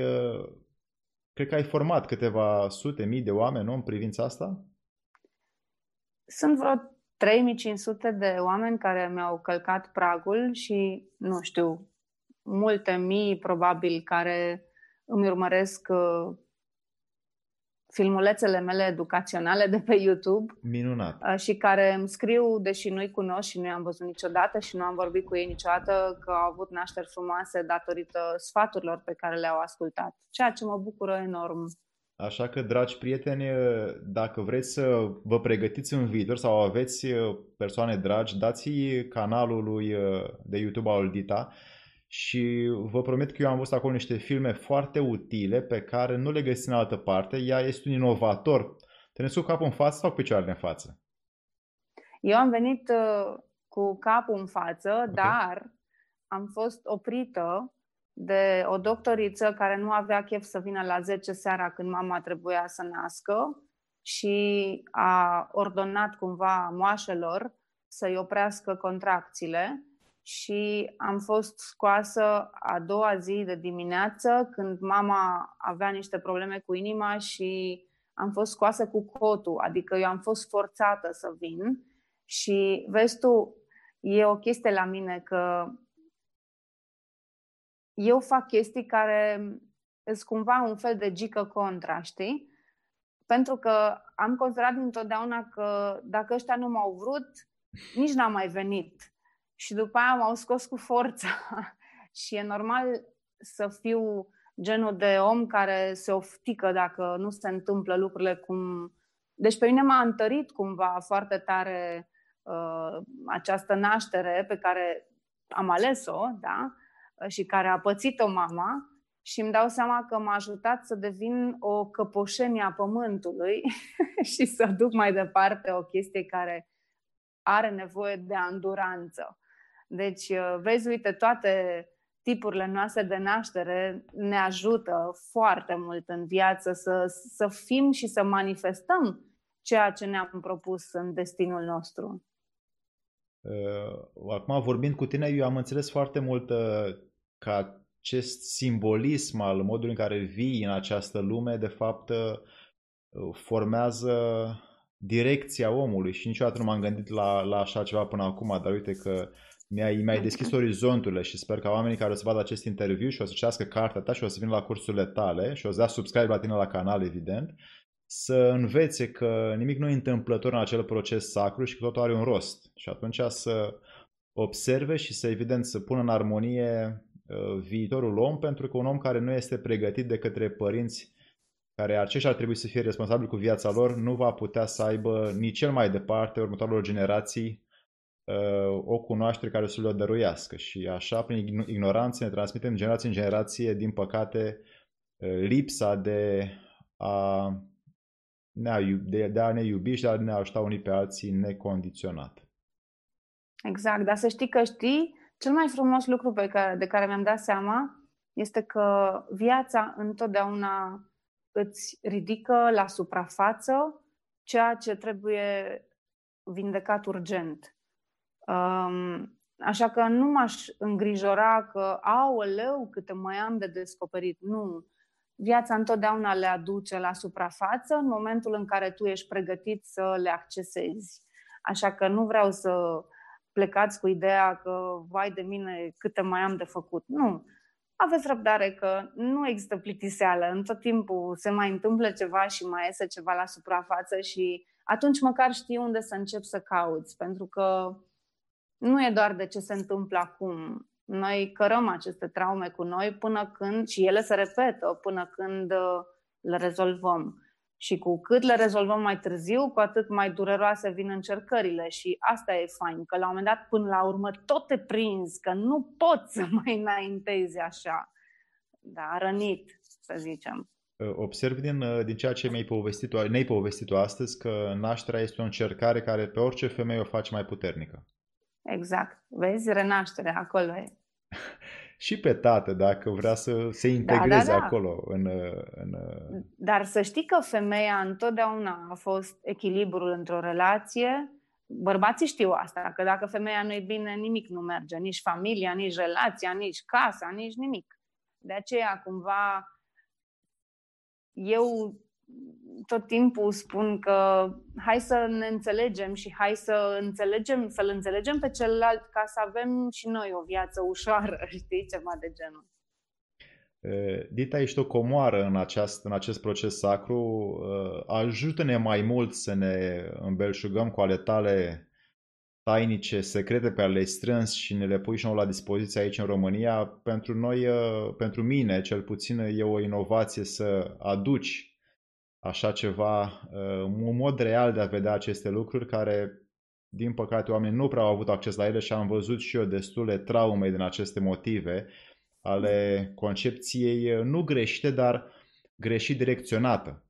cred că ai format câteva sute mii de oameni, nu, în privința asta? Sunt vreo 3500 de oameni care mi-au călcat pragul și, nu știu, multe mii probabil care îmi urmăresc filmulețele mele educaționale de pe YouTube. Minunat. Uh, și care îmi scriu, deși nu-i cunosc și nu i-am văzut niciodată și nu am vorbit cu ei niciodată, că au avut nașteri frumoase datorită sfaturilor pe care le-au ascultat. Ceea ce mă bucură enorm. Așa că, dragi prieteni, dacă vreți să vă pregătiți în viitor sau aveți persoane dragi, dați canalul lui de YouTube al Dita și vă promit că eu am văzut acolo niște filme foarte utile pe care nu le găsiți în altă parte. Ea este un inovator. Te cu capul în față sau cu picioarele în față? Eu am venit uh, cu capul în față, okay. dar am fost oprită de o doctoriță care nu avea chef să vină la 10 seara când mama trebuia să nască și a ordonat cumva moașelor să-i oprească contracțiile și am fost scoasă a doua zi de dimineață când mama avea niște probleme cu inima și am fost scoasă cu cotul, adică eu am fost forțată să vin și vezi tu, e o chestie la mine că eu fac chestii care sunt cumva un fel de gică contra, știi? Pentru că am considerat întotdeauna că dacă ăștia nu m-au vrut, nici n-am mai venit și după aia m-au scos cu forța. <laughs> și e normal să fiu genul de om care se oftică dacă nu se întâmplă lucrurile cum... Deci pe mine m-a întărit cumva foarte tare uh, această naștere pe care am ales-o, da? Și care a pățit-o mama și îmi dau seama că m-a ajutat să devin o căpoșenie a pământului <laughs> și să duc mai departe o chestie care are nevoie de anduranță. Deci, uh, vezi, uite, toate tipurile noastre de naștere ne ajută foarte mult în viață să, să fim și să manifestăm ceea ce ne-am propus în destinul nostru. Uh, acum, vorbind cu tine, eu am înțeles foarte mult uh, că acest simbolism al modului în care vii în această lume, de fapt, formează direcția omului și niciodată nu m-am gândit la, la așa ceva până acum, dar uite că mi-ai, mi-ai deschis orizonturile și sper că oamenii care o să vadă acest interviu și o să citească cartea ta și o să vină la cursurile tale și o să dea subscribe la tine la canal, evident, să învețe că nimic nu e întâmplător în acel proces sacru și că totul are un rost. Și atunci să observe și să, evident, să pună în armonie uh, viitorul om, pentru că un om care nu este pregătit de către părinți care aceștia ar trebui să fie responsabili cu viața lor, nu va putea să aibă nici cel mai departe următoarelor generații uh, o cunoaștere care să le dăruiască. Și așa, prin ignoranță, ne transmitem generație în generație, din păcate, uh, lipsa de a ne, de, de a ne iubi și de a ne ajuta unii pe alții necondiționat. Exact, dar să știi că știi, cel mai frumos lucru pe care, de care mi-am dat seama este că viața întotdeauna îți ridică la suprafață ceea ce trebuie vindecat urgent. Um, așa că nu m-aș îngrijora că, aoleu, câte mai am de descoperit. Nu. Viața întotdeauna le aduce la suprafață în momentul în care tu ești pregătit să le accesezi. Așa că nu vreau să plecați cu ideea că, vai de mine, câte mai am de făcut. Nu aveți răbdare că nu există plictiseală. În tot timpul se mai întâmplă ceva și mai iese ceva la suprafață și atunci măcar știi unde să încep să cauți. Pentru că nu e doar de ce se întâmplă acum. Noi cărăm aceste traume cu noi până când, și ele se repetă, până când uh, le rezolvăm. Și cu cât le rezolvăm mai târziu, cu atât mai dureroase vin încercările. Și asta e fain, că la un moment dat, până la urmă, tot te prinzi, că nu poți să mai înaintezi așa. Da, rănit, să zicem. Observ din, din ceea ce mi-ai povestit, ne-ai povestit astăzi că nașterea este o încercare care pe orice femeie o face mai puternică. Exact. Vezi, renașterea acolo e. și pe tată, dacă vrea să se integreze da, da, da. acolo. În, în... Dar să știi că femeia întotdeauna a fost echilibrul într-o relație. Bărbații știu asta, că dacă femeia nu e bine, nimic nu merge. Nici familia, nici relația, nici casa, nici nimic. De aceea, cumva, eu tot timpul spun că hai să ne înțelegem și hai să înțelegem, să-l înțelegem pe celălalt ca să avem și noi o viață ușoară, <laughs> știi, ceva de genul. Dita, ești o comoară în, aceast, în acest proces sacru. Ajută-ne mai mult să ne îmbelșugăm cu ale tale tainice, secrete pe ale le strâns și ne le pui și nou la dispoziție aici în România. Pentru noi, pentru mine, cel puțin, e o inovație să aduci așa ceva, uh, un mod real de a vedea aceste lucruri care, din păcate, oamenii nu prea au avut acces la ele și am văzut și eu destule traume din aceste motive ale concepției uh, nu greșite, dar greșit direcționată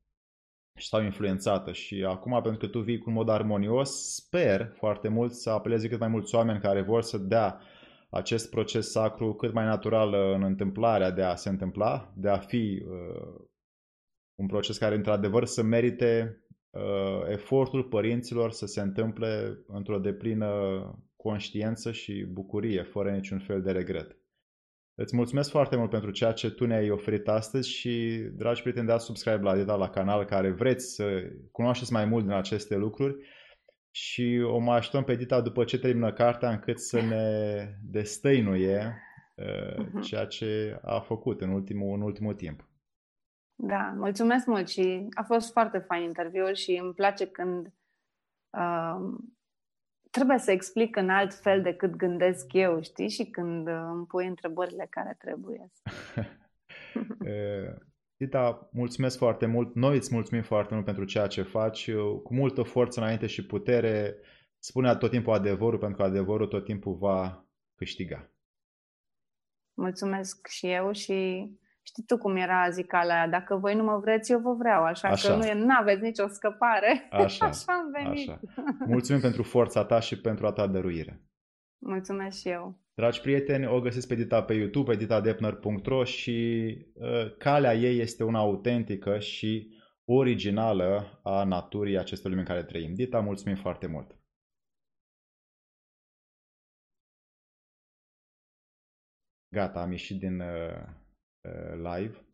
și sau influențată. Și acum, pentru că tu vii cu un mod armonios, sper foarte mult să apelezi cât mai mulți oameni care vor să dea acest proces sacru cât mai natural în întâmplarea de a se întâmpla, de a fi uh, un proces care într-adevăr să merite uh, efortul părinților să se întâmple într-o deplină conștiență și bucurie, fără niciun fel de regret. Îți mulțumesc foarte mult pentru ceea ce tu ne-ai oferit astăzi și, dragi prieteni, dați subscribe la Dita la canal care vreți să cunoașteți mai mult din aceste lucruri și o mai așteptăm pe Dita după ce termină cartea încât să ne <laughs> destăinuie uh, mhm. ceea ce a făcut în ultimul, în ultimul timp. Da, mulțumesc mult și a fost foarte fain interviul și îmi place când uh, trebuie să explic în alt fel decât gândesc eu, știi? Și când uh, îmi pui întrebările care trebuie. <laughs> Tita, mulțumesc foarte mult. Noi îți mulțumim foarte mult pentru ceea ce faci. Cu multă forță înainte și putere. Spune tot timpul adevărul, pentru că adevărul tot timpul va câștiga. Mulțumesc și eu și Știi tu cum era zicala aia, dacă voi nu mă vreți, eu vă vreau, așa, așa. că nu aveți nicio scăpare. Așa, <laughs> așa am venit. Așa. Mulțumim pentru forța ta și pentru a ta dăruire. Mulțumesc și eu. Dragi prieteni, o găsiți pe Dita pe YouTube, editadepner.ro și uh, calea ei este una autentică și originală a naturii acestui lume în care trăim. Dita, mulțumim foarte mult! Gata, am ieșit din uh, live